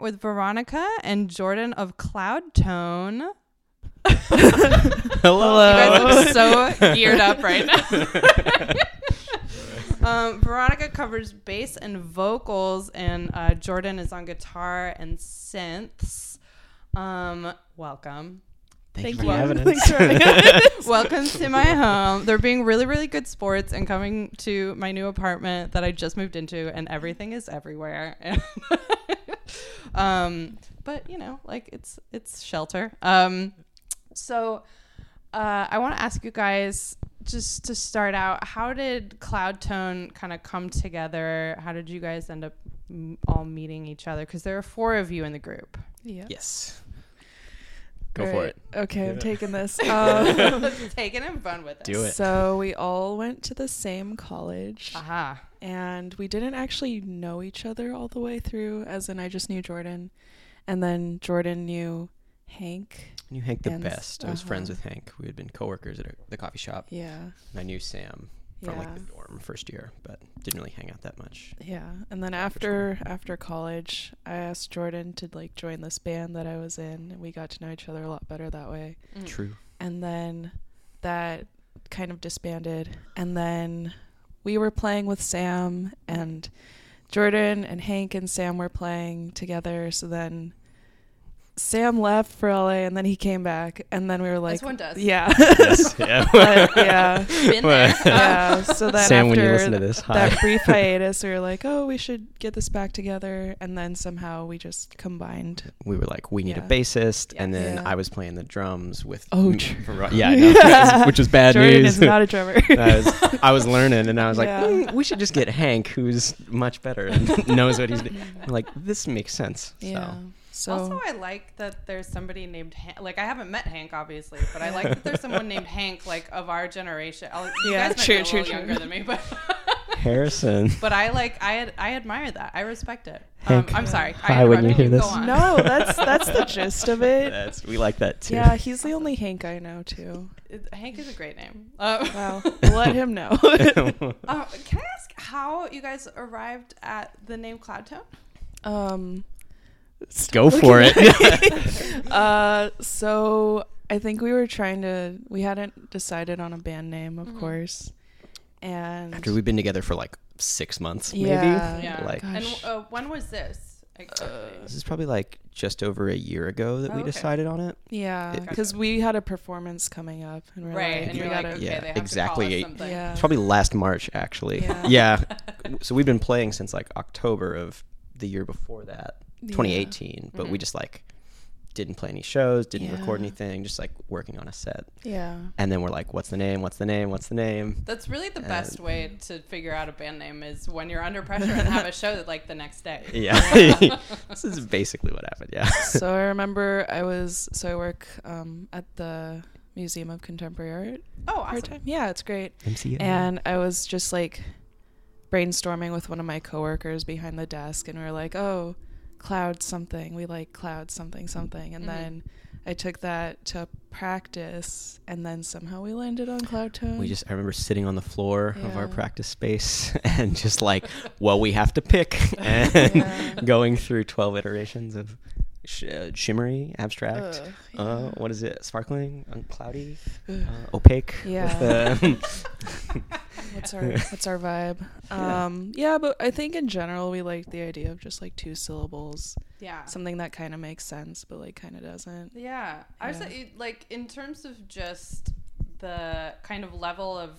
with Veronica and Jordan of Cloudtone. Hello. You guys look so geared up right now. um, Veronica covers bass and vocals, and uh, Jordan is on guitar and synths. Um, welcome. Thank, Thank you for you. having us. Thanks for having us. Welcome to my home. They're being really, really good sports and coming to my new apartment that I just moved into, and everything is everywhere. Um, but you know, like it's it's shelter. Um, so uh, I want to ask you guys just to start out, how did Cloudtone kind of come together? How did you guys end up mm, all meeting each other? Because there are four of you in the group. yeah. Yes. Go All for it. Okay, I'm taking this. Um, Taking and fun with it. Do it. so we all went to the same college, Aha. and we didn't actually know each other all the way through. As in, I just knew Jordan, and then Jordan knew Hank. I knew Hank the And- best. I was friends uh-huh. with Hank. We had been coworkers at a, the coffee shop. Yeah, And I knew Sam from yeah, like the dorm first year, but didn't really hang out that much. yeah. And then after after college, I asked Jordan to like join this band that I was in, and we got to know each other a lot better that way. Mm. True. and then that kind of disbanded and then we were playing with Sam and Jordan and Hank and Sam were playing together so then Sam left for LA and then he came back and then we were like As one does. yeah yes. Yeah. But, yeah Been there. yeah so then Sam, after when you listen to this, hi. that brief hiatus we were like oh we should get this back together and then somehow we just combined we were like, we need Yeah. a bassist, and then Yeah. I was playing the drums with. Oh, m- tr- Ver- yeah, I know, which was bad Jordan news. is not a drummer I was, I was learning, and I was like, Yeah. "Mm, we should just get Hank, who's much better and knows what he's doing. Like, this makes sense. yeah so also, I like that there's somebody named Hank. Like, I haven't met Hank, obviously, but I like that there's someone named Hank, like of our generation. I'll, you Yeah, guys might true, be a true, little true. younger than me, but Harrison. but I like I ad- I admire that. I respect it. Hank, um, I'm sorry. I hi when you hear Go this. no that's that's the gist of it That's we like that too. Yeah, he's the only Hank I know too. Hank is a great name. Uh, Wow, let him know. uh, can I ask how you guys arrived at the name Cloudtone? um, Go for it. uh, so I think we were trying to. We hadn't decided on a band name, of Mhm. course, and After we've been together for like six months, maybe. Yeah. Yeah. Like and uh, when was this? exactly? this is probably like just over a year ago that Oh, we okay. decided on it. yeah, because we had a performance coming up, and we're right, like, and we you're gotta, like, okay, Yeah, they have exactly. To call us something. yeah, It's probably last March actually. Yeah. yeah. So we've been playing since like October of the year before that, Yeah. 2018. But we Mhm. just like didn't play any shows, didn't record anything, just like working on a set. Yeah, And then we're like, what's the name? What's the name? What's the name? That's really the best way to figure out a band name is when you're under pressure and have a show like the next day. Yeah. this is basically what happened. Yeah. so I remember I was so I work um, at the Museum of Contemporary Art Oh, part awesome. time. Yeah, it's great. MCA. And I was just like brainstorming with one of my coworkers behind the desk, and we were like, "Oh, cloud something. We like cloud something something." And Mhm. then I took that to practice, and then somehow we landed on cloud tone. we just I remember sitting on the floor of our practice space and just like, well, we have to pick and Yeah. going through 12 iterations of sh- uh, shimmery, abstract, Ugh, uh, what is it? Sparkling, un- cloudy, uh, opaque. Yeah. uh, our what's our vibe? Yeah. Um, yeah, but I think in general we like the idea of just like two syllables, Yeah. something that kind of makes sense, but like kind of doesn't. Yeah. I was Yeah. like, like in terms of just the kind of level of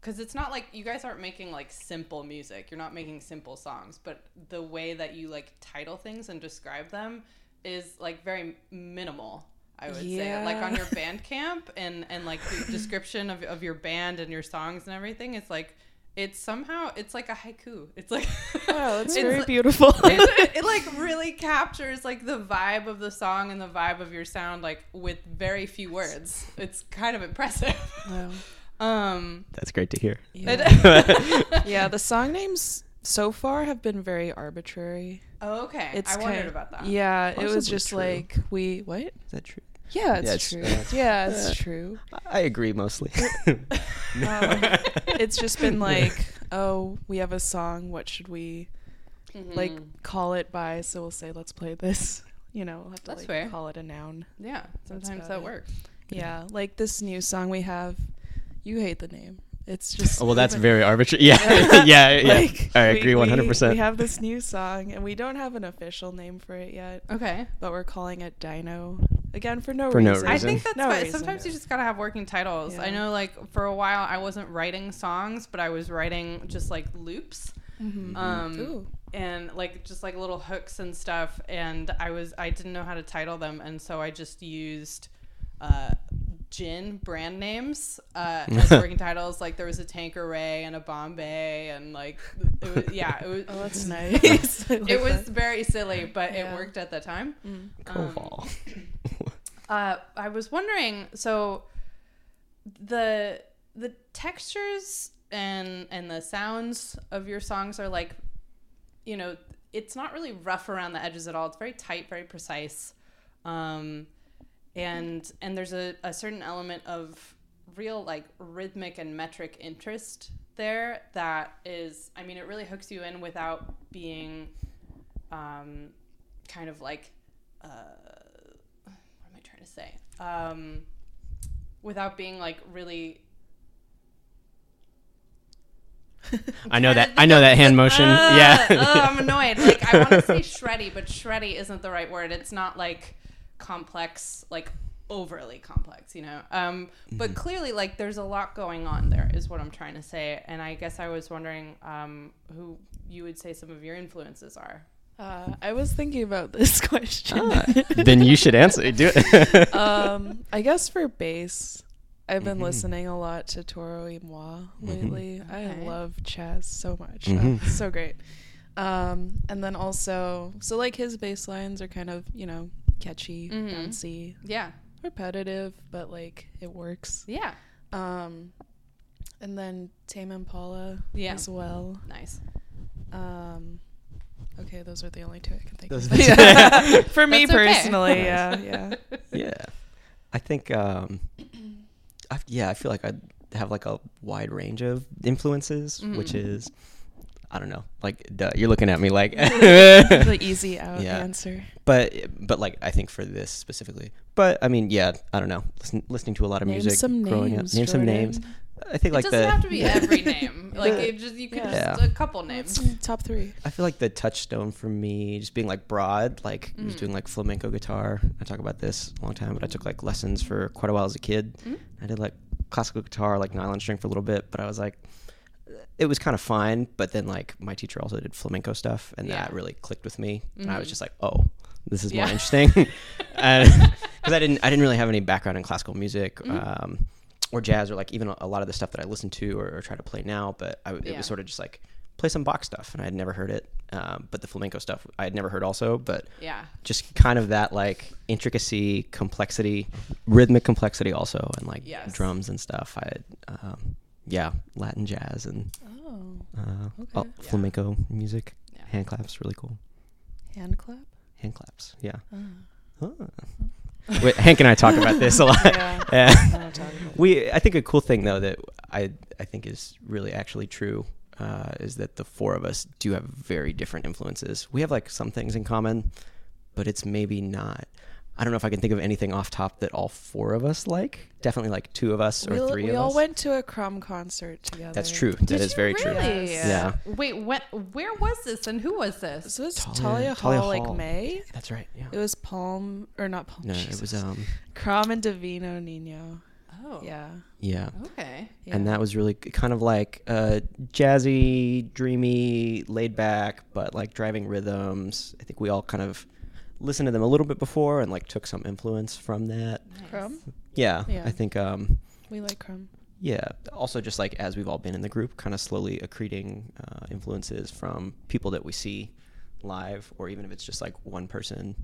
because it's not like you guys aren't making like simple music. You're not making simple songs, but the way that you like title things and describe them is like very minimal. I would say, like on Yeah. your Bandcamp and and like the description of of your band and your songs and everything. It's like it's somehow it's like a haiku. It's like Wow, that's it's very like- beautiful. it, it like really captures like the vibe of the song and the vibe of your sound like with very few words it's kind of impressive wow. um That's great to hear. Yeah. yeah, the song names so far have been very arbitrary. Oh, okay It's i wondered kind- about that Yeah, it was just true. like we what? Is that true? Yeah, it's Yeah, it's- true. uh, yeah, it's uh, true. I agree mostly. Um, it's just been like, oh, we have a song. What should we like Mhm. call it by. So we'll say let's play this. You know, we'll have to That's like fair. call it a noun. yeah, sometimes that it. works. Yeah, like this new song we have. You hate the name. It's just Oh, well, that's very arbitrary. Yeah, yeah, yeah. Like, I we- agree we- one hundred We percent. have this new song, and we don't have an official name for it yet, Okay. but we're calling it Dino again for no For no reason. I think that's No fine. Sometimes you just gotta have working titles. I know, like for a while, I wasn't writing songs, but I was writing just like loops, Mhm. um, Ooh. and like just like little hooks and stuff. And I was I didn't know how to title them, and so I just used uh, gin brand names uh, as working titles. Like there was a Tanqueray and a Bombay, and like it was, yeah, it was. Oh, that's nice. Like It was that. very silly, but Yeah. it worked at the time. Mm. Koval. Uh, I was wondering, so the the textures and and the sounds of your songs are like, you know, it's not really rough around the edges at all. It's very tight, very precise, um, and and there's a, a certain element of real like rhythmic and metric interest there that is, I mean, it really hooks you in without being, um, kind of like. Uh, what am I trying to say? Um, without being like really. I know that. I know that hand motion. Uh, yeah. oh, I'm annoyed. Like I want to say shreddy, but shreddy isn't the right word. It's not like complex, like overly complex, you know. Um, but Mm-hmm. clearly, like there's a lot going on there, is what I'm trying to say. And I guess I was wondering um, who you would say some of your influences are. Uh, I was thinking about this question. Ah, then you should answer. It. Do it. um, I guess for bass, I've been Mhm. listening a lot to Toro y Moi lately. I Okay. love Chaz so much. Mhm. Uh, so great. Um, and then also, so like his bass lines are kind of, you know, catchy, Mhm. bouncy, Yeah, repetitive, but like it works. yeah, Um, and then Tame Impala Yeah. as well. nice. Um, okay, those are the only two I can think Those of. are the two. For me That's okay. personally, yeah, yeah. yeah. I think. Um, I, yeah, I feel like I have like a wide range of influences, which Mhm. is, I don't know, like duh, you're looking at me like. the easy out Yeah. answer. but but like I think for this specifically. But I mean, yeah, I don't know. Listen, listening to a lot of Name music some growing names. up. Name some names. I think like it doesn't the have to be every name. Like it just you can Yeah. just a couple names. some top three? I feel like the touchstone for me, just being like broad, like I was Mm. doing like flamenco guitar. I talk about this a long time, but I took like lessons for quite a while as a kid. Mm. I did like classical guitar, like nylon string for a little bit, but I was like, it was kind of fine. But then like my teacher also did flamenco stuff, and that really clicked with me. And I was Mhm. just like, oh, this is Yeah. more interesting, because I didn't I didn't really have any background in classical music. Mhm. Um, or jazz, or like even a, a lot of the stuff that I listen to or, or try to play now, but I, it Yeah. was sort of just like play some Bach stuff, and I had never heard it. Um, but the flamenco stuff I had never heard also, but Yeah. just kind of that like intricacy, complexity, rhythmic complexity also, and like Yes. drums and stuff. I um, yeah, Latin jazz and Oh, uh, Okay. oh, Yeah. flamenco music, Yeah. hand claps, really cool. hand clap. Hand claps, yeah. Oh. Huh. Wait, Hank and I talk about this a lot. Yeah. Yeah. I don't talk about it. We, I think a cool thing though that I, I think is really actually true, uh, is that the four of us do have very different influences. We have like some things in common, but it's maybe not. I don't know if I can think of anything off top that all four of us like. Definitely like two of us or we, three we of us. We all went to a Crumb concert together. That's true. That Did is you very true. really? Yeah. Wait, when, where was this and who was this? So it was Thalia- Thalia, Thalia Hall, like May. That's right. Yeah. It was Palm or not Palm. No, it was Jesus. um Crumb and Divino Nino. Oh. Yeah. yeah. Okay. And that was really kind of like uh, jazzy, dreamy, laid back, but like driving rhythms. I think we all kind of listened to them a little bit before and like took some influence from that. Crumb. Yeah, Yeah. I think um, We like Crumb. yeah. Also, just like as we've all been in the group, kind of slowly accreting uh, influences from people that we see live, or even if it's just like one person.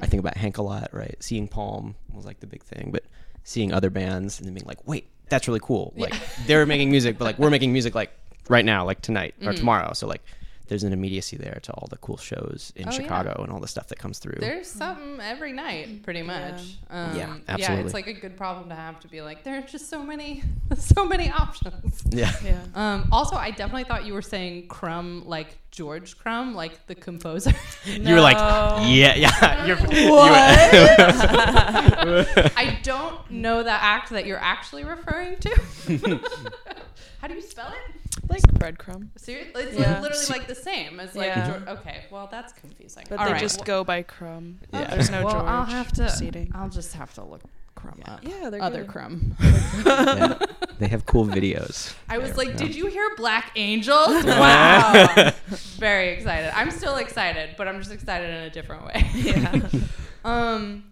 I think about Hank a lot, right? Seeing Palm was like the big thing, but seeing other bands and then being like, wait, that's really cool. Like they're making music, but like we're making music like right now, like tonight or Mhm. tomorrow. So like there's an immediacy there to all the cool shows in Oh, yeah. Chicago and all the stuff that comes through. There's something every night, pretty much. Um, Yeah, Yeah, it's like a good problem to have to be like, there are just so many, so many options. yeah. Yeah. Um, also, I definitely thought you were saying Crumb like George Crumb, like the composer. You were like, No. yeah, yeah. You're, I don't know the act that you're actually referring to. How do you spell it? Like breadcrumb. Seriously, it's Yeah. literally like the same as like. Yeah. George. Okay, well that's confusing. But All they right, just well- go by crumb. Yeah. There's no well, George I'll have to. seating. I'll just have to look Crumb up. Yeah, they're Other good. Crumb. Yeah. They have cool videos. I was there, like, did you hear Black Angels? Wow. Very excited. I'm still excited, but I'm just excited in a different way. Yeah. um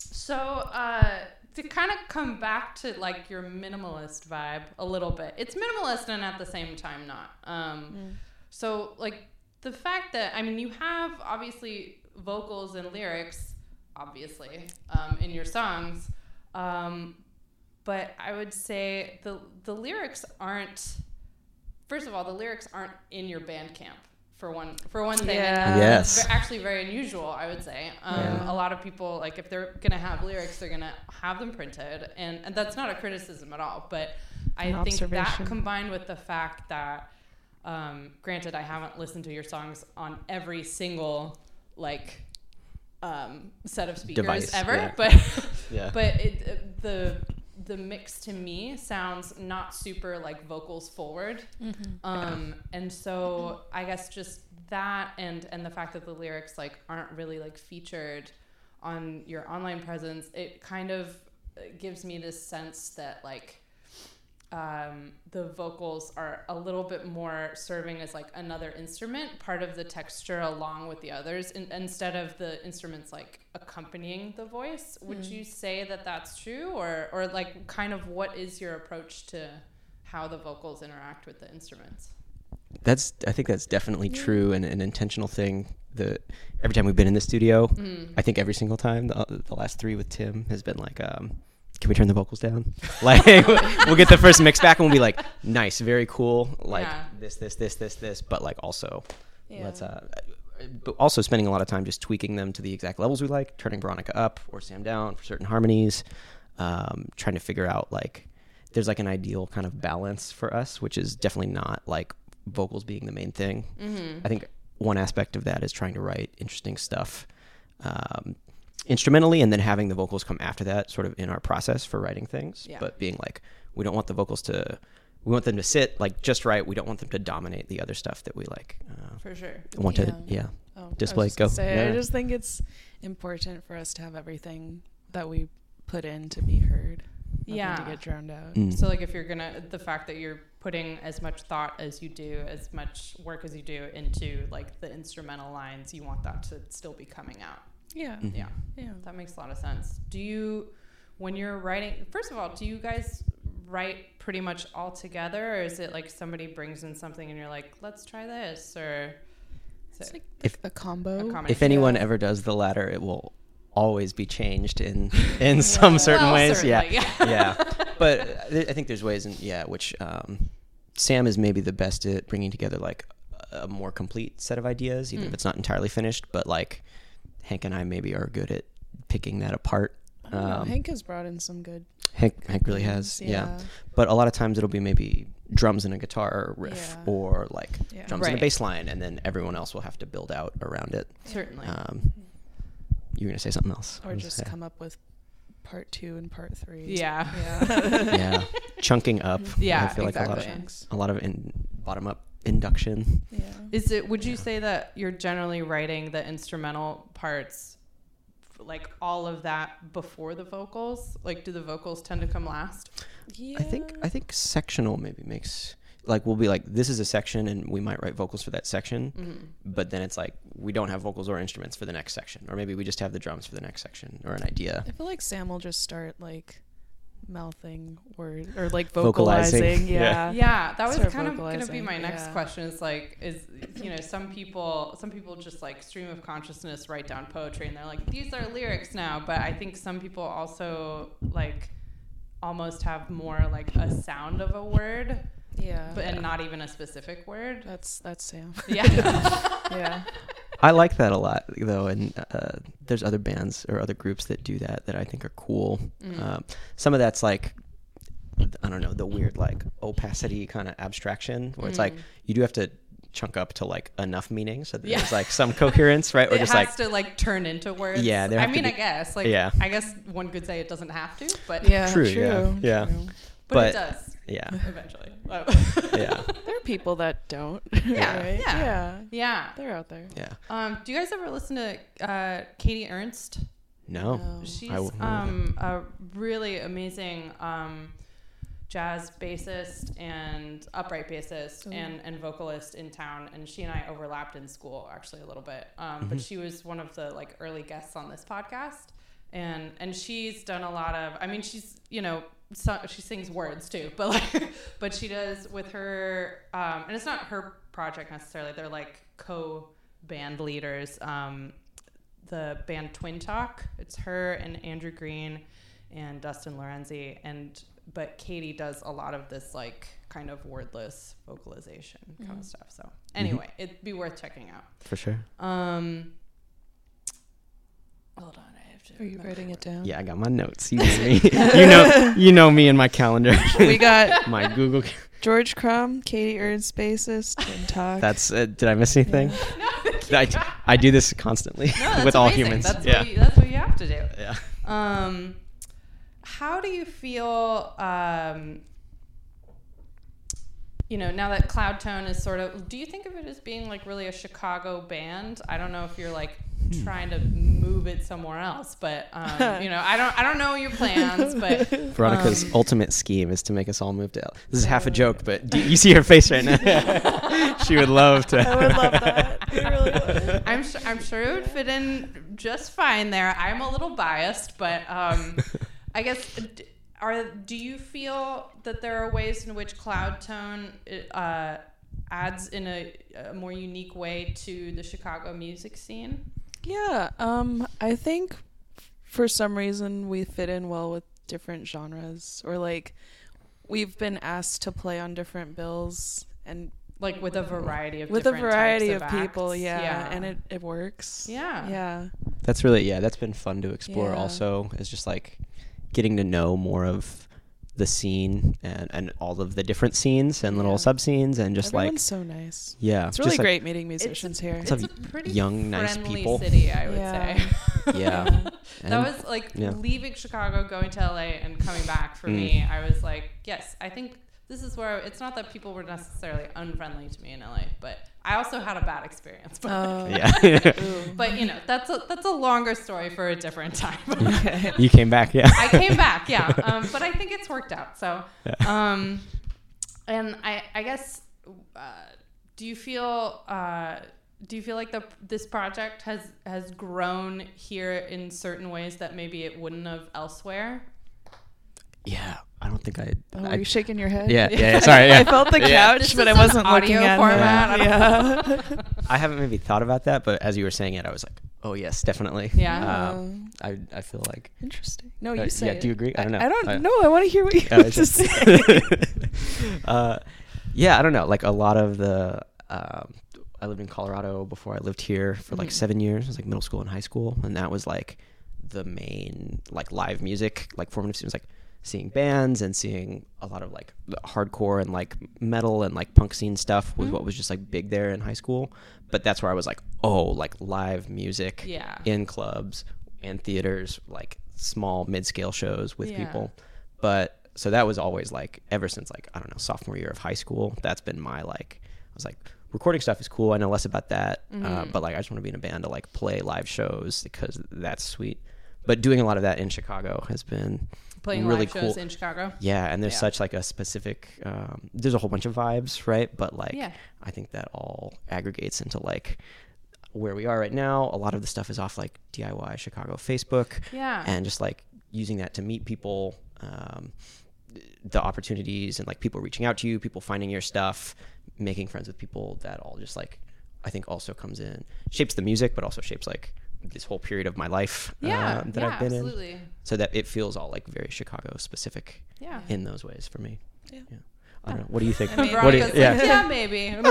so uh to kind of come back to like your minimalist vibe a little bit. It's minimalist and at the same time not. Um so like the fact that I mean you have obviously vocals and lyrics obviously um, in your songs um, but I would say the the lyrics aren't. First of all, the lyrics aren't in your Bandcamp for one for one thing. Yeah. Yes. that's ve- actually very unusual. I would say um, Yeah. a lot of people like if they're gonna have lyrics, they're gonna have them printed, and and that's not a criticism at all. But I An think that combined with the fact that, um, granted, I haven't listened to your songs on every single like um, set of speakers Device, ever, yeah. but Yeah. but it, uh, the the mix to me sounds not super like vocals forward. Um and so i guess just that and and the fact that the lyrics like aren't really like featured on your online presence it kind of uh, gives me this sense that like um, the vocals are a little bit more serving as like another instrument, part of the texture along with the others, in, instead of the instruments like accompanying the voice. Would you say that that's true, or or like kind of what is your approach to how the vocals interact with the instruments? That's I think that's definitely true and an intentional thing. The every time we've been in the studio, Mm. I think every single time the, the last three with Tim has been like, um, can we turn the vocals down? Like we'll get the first mix back and we'll be like, nice, very cool, like Yeah. this, this, this, this, this, but like also Yeah. let's uh, but also spending a lot of time just tweaking them to the exact levels we like, turning Veronica up or Sam down for certain harmonies, um, trying to figure out like there's like an ideal kind of balance for us, which is definitely not like vocals being the main thing. Mm-hmm. I think one aspect of that is trying to write interesting stuff um, instrumentally and then having the vocals come after that sort of in our process for writing things Yeah. but being like we don't want the vocals to we want them to sit like just right we don't want them to dominate the other stuff that we like uh, For sure. want to Yeah. yeah Oh, Display, just gonna go. Say, I just think it's important for us to have everything that we put in to be heard. Yeah. To get drowned out. Mm. So like if you're gonna the fact that you're putting as much thought as you do, as much work as you do into like the instrumental lines, you want that to still be coming out. Yeah. Mhm. Yeah. Yeah. That makes a lot of sense. Do you, when you're writing, first of all, do you guys write pretty much all together, or is it like somebody brings in something and you're like, let's try this, or is It's it like If- a combo. a if anyone ever does the latter it will always be changed in in some certain Well, ways yeah certainly, yeah. yeah but th- i think there's ways in yeah which um, sam is maybe the best at bringing together like a more complete set of ideas even Mm. if it's not entirely finished but like hank and i maybe are good at picking that apart I don't know, Um, Hank has brought in some good. hank hank really has things, yeah. but a lot of times it'll be maybe drums and a guitar riff Yeah. or like Yeah. drums and a bass line and then everyone else will have to build out around it certainly. um, you're gonna say something else Or just say? come up with part two and part three. yeah. Yeah. yeah chunking up Yeah, i feel like a lot of exactly. a lot of in bottom up induction yeah. Is it? Would you say that you're generally writing the instrumental parts, like all of that before the vocals? Like, do the vocals tend to come last? yeah. i think i think sectional maybe makes like we'll be like this is a section and we might write vocals for that section Mm-hmm. but then it's like we don't have vocals or instruments for the next section or maybe we just have the drums for the next section or an idea I feel like Sam will just start like mouthing words or like Vocalizing, vocalizing. yeah. Yeah. Yeah, that was Start kind of going to be my next yeah. question. Is like, is you know, some people, some people just like stream of consciousness write down poetry, and they're like, these are lyrics now. But I think some people also like almost have more like a sound of a word Yeah. but and not even a specific word. that's that's Sam. Yeah. yeah. I like that a lot, though, and uh, there's other bands or other groups that do that that I think are cool. Um, some of that's like, I don't know, the weird like opacity kind of abstraction, where it's like Mm. you do have to chunk up to like enough meaning, so that Yeah. there's like some coherence, right? Or it just has like to like turn into words. Yeah, there I have to mean, I guess like Yeah. I guess one could say it doesn't have to, but Yeah. True, True. yeah, yeah. true. but, but- it does yeah, eventually. yeah, There are people that don't. Yeah, right? yeah. Yeah. yeah. They're out there. yeah. Um, do you guys ever listen to uh, Katie Ernst? No, No. She's I um, a really amazing um, jazz bassist and upright bassist Oh. and, and vocalist in town. And she and I overlapped in school actually a little bit. Um, But she was one of the like early guests on this podcast. And and she's done a lot of. I mean, she's you know so, she sings words too, but like but she does with her. Um, and it's not her project necessarily. They're like co band leaders. Um, the band Twin Talk. It's her and Andrew Green and Dustin Laurenzi and but Katie does a lot of this like kind of wordless vocalization kind of stuff. So anyway, it'd be worth checking out. for sure. Um Hold on, have to Are you writing it down? Yeah, I got my notes. You know me. you know, you know me and my calendar. We got my Google. George Crumb, Katie Ernst, bassist, and talk. That's. Uh, did I miss anything? Yeah. I, I do this constantly No, that's with all amazing. humans. That's yeah. what you, that's what you have to do. yeah. Um, how do you feel? Um, you know, now that Cloudtone is sort of, do you think of it as being like really a Chicago band? I don't know if you're like Hmm. trying to move it somewhere else, but um, you know, I don't, I don't know your plans, but Veronica's um, ultimate scheme is to make us all move to. L- this is half a joke, but do you see her face right now? she would love to. I would love that. I really would. I'm sure, I'm sure it would fit in just fine there. I'm a little biased, but um, I guess d- are do you feel that there are ways in which Cloudtone uh, adds in a, a more unique way to the Chicago music scene? Yeah, um, I think for some reason we fit in well with different genres, or like we've been asked to play on different bills and Like with a variety of with a variety types of people. acts. Yeah, and it it works. yeah Yeah. That's really yeah. That's been fun to explore. Yeah. Also, is just like getting to know more of the scene and and all of the different scenes and little Yeah. sub scenes and just Everyone's like so nice. yeah, It's really just, like, great meeting musicians here. It's It's a a pretty young, nice friendly people. city, I would Yeah. say. Yeah. that was like yeah. leaving Chicago, going to LA, and coming back for Mm. me. I was like, yes, I think this is where it's not that people were necessarily unfriendly to me in LA, but I also had a bad experience. But, Oh. yeah. But you know, that's a that's a longer story for a different time. Okay. you came back, yeah. I came back, yeah, um, but I think it's worked out. So, um, and I I guess, uh, do you feel? Uh, do you feel like the this project has has grown here in certain ways that maybe it wouldn't have elsewhere? yeah. I don't think I. Oh, I are you shaking your head? yeah, yeah, yeah, sorry, yeah. I felt the couch, This but I wasn't looking audio at format. it. Yeah. I haven't maybe thought about that, but as you were saying it, I was like, oh yes, definitely. Yeah. Um, I I feel like. Interesting. No, Uh, you say yeah, it. do you agree? I don't know. I don't know. I want to hear what you have to just- say. uh, yeah, I don't know. Like a lot of the, um, I lived in Colorado before I lived here for like Mhm. seven years. It was like middle school and high school, and that was like the main like live music, like formative. It was like seeing bands and seeing a lot of like hardcore and like metal and like punk scene stuff was Mhm. what was just like big there in high school. But that's where I was like, oh, like live music Yeah. in clubs and theaters, like small mid scale shows with Yeah. people. But so that was always like ever since like I don't know sophomore year of high school. That's been my like I was like recording stuff is cool. I know less about that, uh, Mhm. but like I just want to be in a band to like play live shows because that's sweet. But doing a lot of that in Chicago has been Playing really live shows cool. in Chicago. yeah, and there's Yeah. such like a specific. Um, there's a whole bunch of vibes, right? But like Yeah. I think that all aggregates into like where we are right now. A lot of the stuff is off like DIY Chicago Facebook Yeah. and just like using that to meet people um, the opportunities and like people reaching out to you people finding your stuff making friends with people that all just like i think also comes in shapes the music but also shapes like this whole period of my life yeah. uh, that yeah, i've been in so that it feels all like very chicago specific Yeah. in those ways for me Yeah. I don't know. What do you think? I mean- what do you, yeah. like, yeah, maybe. I don't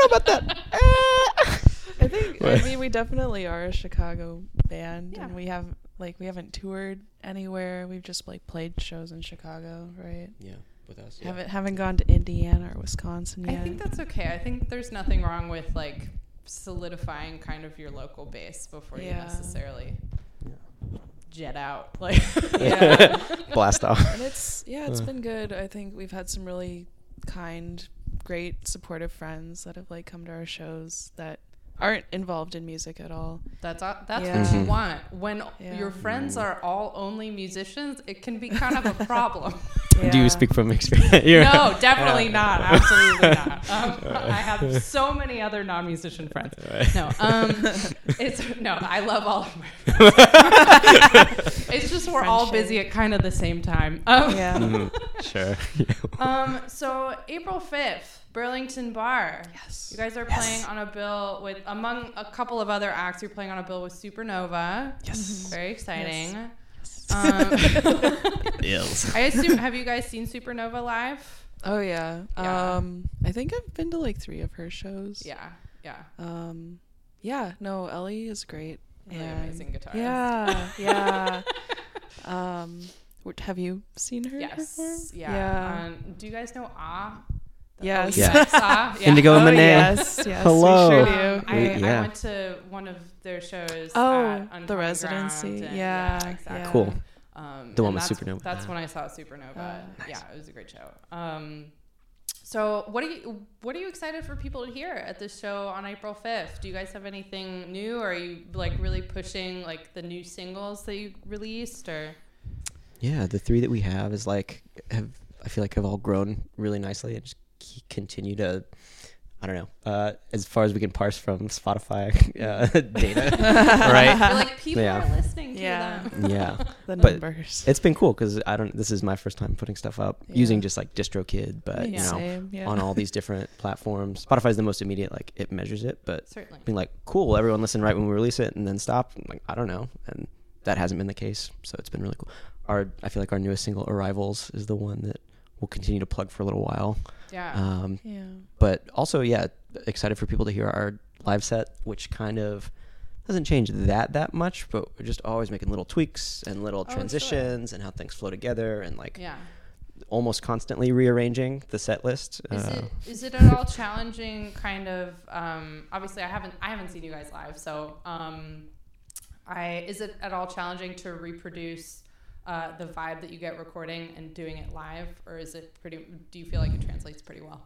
know about that. I think I mean we definitely are a Chicago band Yeah. and we have like we haven't toured anywhere. We've just like played shows in Chicago, right? yeah, with us. Haven't haven't gone to Indiana or Wisconsin yet. I think that's okay. I think there's nothing wrong with like solidifying kind of your local base before you necessarily Yeah. jet out. Like, Yeah. Blast off. and it's yeah, it's Uh. been good. I think we've had some really kind, great, supportive friends that have like come to our shows that aren't involved in music at all. That's all, that's Yeah. what you Mhm. want. When Yeah. your friends Mm. are all only musicians, it can be kind of a problem. Do you speak from experience? You're- no, definitely Yeah. not. Absolutely not. Um, I have so many other non-musician friends. No, um, it's no. I love all of my. friends. it's just we're all busy at kind of the same time. Um, Yeah. Mhm. Sure. Um. So April fifth, Burlington Bar. Yes. You guys are Yes. playing on a bill with, among a couple of other acts, you're playing on a bill with Supernova. yes. Very exciting. Um, I assume, have you guys seen Supernova live? Oh yeah. Yeah. Um I think I've been to like 3 of her shows. Yeah. Yeah. Um yeah, no, Ellie is great. Really and- amazing guitarist. Yeah. Yeah. um have you seen her perform? Yes. Yeah. Yeah. Um, do you guys know Ah? The Yes. Yeah. Ah? Yeah. Indigo oh, and Monet. yes, yes. Hello. We Um, sure do. I, We- I went to one of their shows. Oh, at the residency. And- yeah, exactly. yeah. Cool. Um, The one with that's, Supernova. That's when I saw Supernova. Oh, Yeah, it was a great show. Um, so what are you what are you excited for people to hear at this show on April fifth? Do you guys have anything new? Or are you like really pushing like the new singles that you released? Or Yeah, the three that we have is like have I feel like have all grown really nicely and just c- continue to I don't know. Uh, as far as we can parse from Spotify uh, data, right? You're like people Yeah. are listening to Yeah. them. Yeah, The But numbers. it's been cool because I don't. This is my first time putting stuff up Yeah. using just like DistroKid, but Yeah, you know, same, yeah. on all these different platforms. Spotify's the most immediate, like it measures it, but Certainly. being like, cool, everyone listen right when we release it and then stop. I'm like, I don't know. And that hasn't been the case. So it's been really cool. Our, I feel like our newest single, Arrivals, is the one that we'll continue to plug for a little while. Yeah. Um, yeah. but also, yeah, excited for people to hear our live set, which kind of doesn't change that that much, but we're just always making little tweaks and little Oh, sure. transitions and how things flow together and like yeah. almost constantly rearranging the set list. Is Uh, it is it at all challenging? Kind of. Um, obviously, I haven't I haven't seen you guys live, so um, I is it at all challenging to reproduce uh, the vibe that you get recording and doing it live, or is it pretty? Do you feel like it translates pretty well?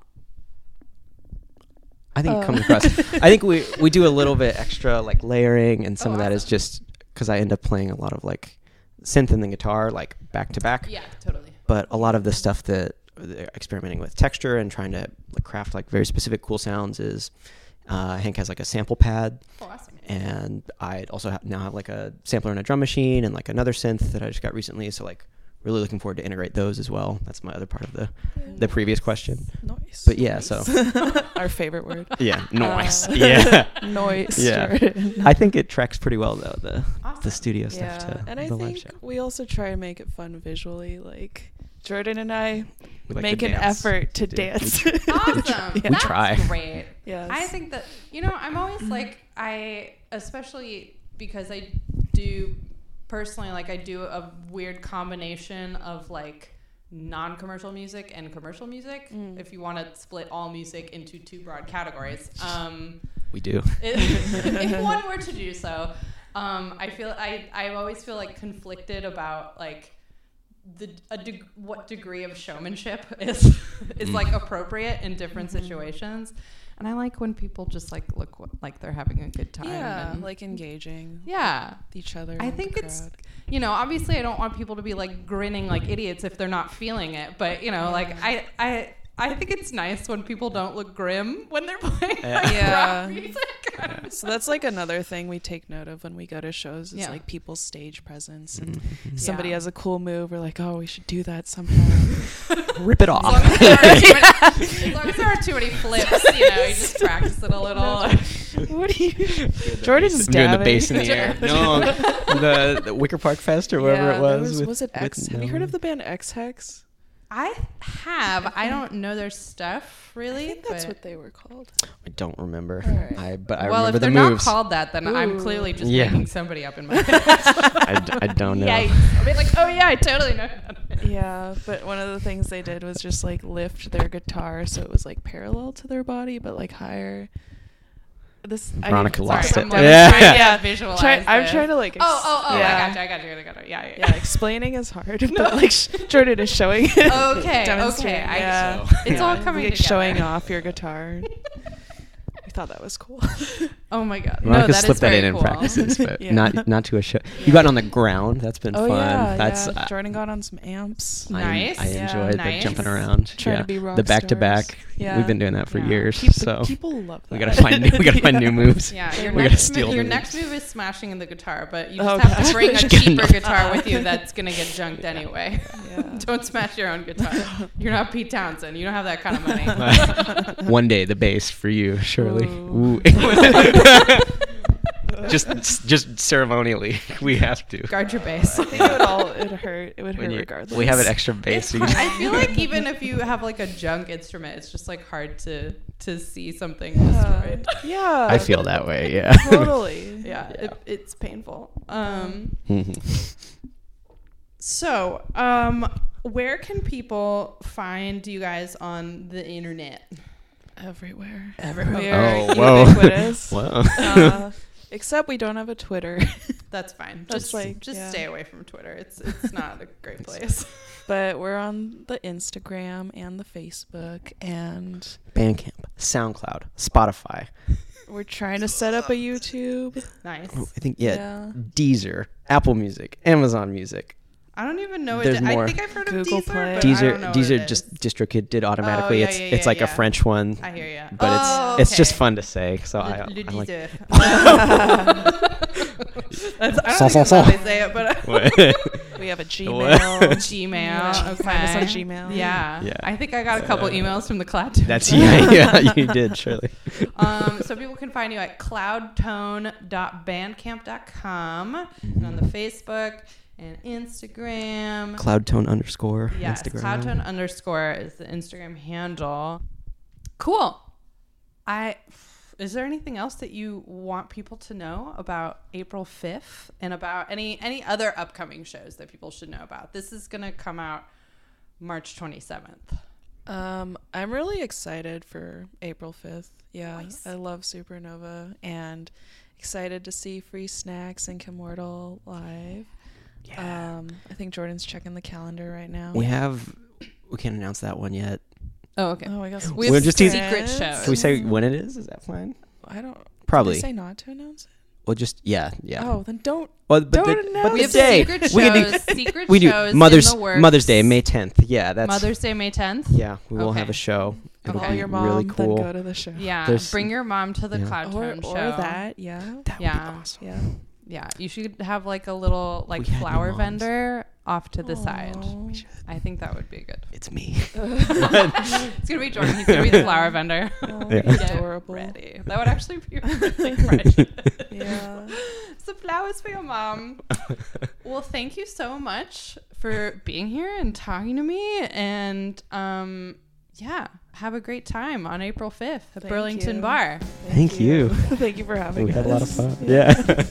I think Uh. it comes across. I think we we do a little bit extra like layering, and some Oh, of that is awesome. just because I end up playing a lot of like synth and the guitar like back to back. Yeah, totally. But a lot of the stuff that they're experimenting with texture and trying to like, craft like very specific cool sounds is uh, Hank has like a sample pad, Oh, awesome. and I also have, now have like a sampler and a drum machine and like another synth that I just got recently. So like really looking forward to integrate those as well. That's my other part of the the previous question. Noise. But yeah, so Our favorite word. yeah, noise. Uh, yeah. Noise. Yeah. Jordan. I think it tracks pretty well though the Awesome. the studio yeah. stuff to and I live think show. we also try and make it fun visually. Like Jordan and I We like make to an dance. effort to We do. dance. Awesome. We That's try. great. yes. I think that you know I'm always like I especially because I do personally like I do a weird combination of like non-commercial music and commercial music Mm. if you want to split all music into two broad categories um We do. if, if one were to do so um I feel I I always feel like conflicted about like the a deg- what degree of showmanship is is Mm. like appropriate in different Mhm. situations and I like when people just like look wh- like they're having a good time yeah, and- like engaging yeah with each other. I think it's- you know obviously I don't want people to be like grinning like idiots if they're not feeling it but you know like I I I think it's nice when people don't look grim when they're playing Yeah. like, Yeah. music. So that's like another thing we take note of when we go to shows is Yeah. like people's stage presence and Mhm. somebody Yeah. has a cool move. We're like, oh, we should do that somehow. Rip it As long off. as, there are too many, as long as there are too many flips, you know, you just practice it a little. what do you? Jordan's I'm doing the bass in the air. No, the, the Wicker Park Fest or wherever Yeah, it there was. with- was it with X? Have you heard of the band Ex Hex? I have. I don't know their stuff really. I think that's but- what they were called. I don't remember. Alright. I but I well, remember if they're the moves. not called that, then I'm clearly just Yeah. making somebody up in my head. I, d- I don't know. Yikes. I'll be like, oh yeah, I totally know. that. Yeah, but one of the things they did was just like lift their guitar so it was like parallel to their body, but like higher. This I Veronica need to lost talk it. about Yeah. this. trying to yeah. visualize. Try, I'm this. trying to like. Oh, oh, oh! yeah. I got you. I got you. I got you. Yeah, yeah. Yeah, explaining is hard, but like Jordan is showing it. Okay, okay. demonstrating, I yeah. So- It's Yeah. all coming like together. showing off your guitar. I thought that was cool. Oh my god! Veronica no, that slipped is that very in in cool. practices, but Yeah. not not to a show. Yeah. You got on the ground. That's been oh fun. yeah, That's yeah. uh, Jordan got on some amps. I, Nice. I Yeah. enjoyed Nice. the jumping around. Trying yeah. to be rock the back to back. Yeah. We've been doing that for Yeah. years. People, so people love that. we gotta find new, we gotta find new moves. Yeah, We your gotta next steal move, your next move is smashing in the guitar, but you Oh, just have to bring a cheaper guitar with you that's gonna get junked anyway. Yeah. Don't smash your own guitar. You're not Pete Townshend. You don't have that kind of money. One day the bass for you, surely. Ooh. Ooh. just just ceremonially, we have to. Guard your bass. I think it would all it hurt. It would When hurt you- regardless. we have an extra bass. It's so you hard. can- I feel like even if you have like a junk instrument, it's just like hard to to see something destroyed. Uh, yeah. I feel that way. Yeah. totally. yeah, It, it's painful. Um, Mhm. So um, where can people find you guys on the internet? Everywhere. Everywhere. Oh, whoa. ubiquitous. Wow. Uh, except we don't have a Twitter, That's fine. That's just like- just yeah. stay away from Twitter. It's it's not a great place. but we're on the Instagram and the Facebook, and Bandcamp, SoundCloud, Spotify. we're trying to set up a YouTube. nice. Oh, I think yeah, Yeah. Deezer, Apple Music, Amazon Music. I don't even know. There's it. I more. think I've heard Google of Deezer. Play. But I Deezer, don't know what Deezer it just is. DistroKid did automatically. yeah, it's yeah, it's yeah, like yeah. a French one, I hear you. but oh, it's it's just fun to say. So I, Le, I le like. That's, I don't think that's how they say it, but We have a What? Gmail. Gmail. Yeah. Okay. Find us on Gmail. Yeah. Yeah. I think I got a couple Uh, emails from the Cloud. That's yeah, yeah, you did surely. um, so people can find you at cloudtone.bandcamp.com and on the Facebook and Instagram. Cloudtone underscore yes, Instagram. cloudtone underscore is the Instagram handle. Cool. I is there anything else that you want people to know about April 5th and about any any other upcoming shows that people should know about? This is going to come out March 27th. Um, I'm really excited for April 5th. Yeah, Nice. I love Supernova and excited to see Free Snacks and Kimortal live. Yeah. Um, I think Jordan's checking the calendar right now. we have. We can't announce that one yet. Oh, okay. Oh, I guess We We're have just secret teasing- shows. Can we say when it is? Is that fine? I don't. Probably. Did they say not to announce it? Well, just yeah, yeah. Oh, then don't. well, but don't the, announce but we the have day secret we can do shows. secret we do shows Mother's in the works. Mother's Day, May tenth. Yeah, that's Mother's Day, May 10th. Yeah, we will have Okay. a show. It'll Call be your mom, really then cool. go to the show. Yeah, There's- bring your mom to the yeah. Cloud Or, Tone show. or that, yeah. That would Yeah. be awesome. Yeah. Yeah, you should have like a little like We had no flower moms. vendor off to the side. Aw. I think that would be good. It's me. It's gonna be Jordan. He's gonna be the flower vendor. Oh, Yeah. Get Adorable. Ready. That would actually be really precious. Yeah. So flowers for your mom. Well, thank you so much for being here and talking to me. And um, yeah, have a great time on April 5th at Thank Burlington you. Bar. Thank you. Thank you for having me. we us. had a lot of fun. Yeah.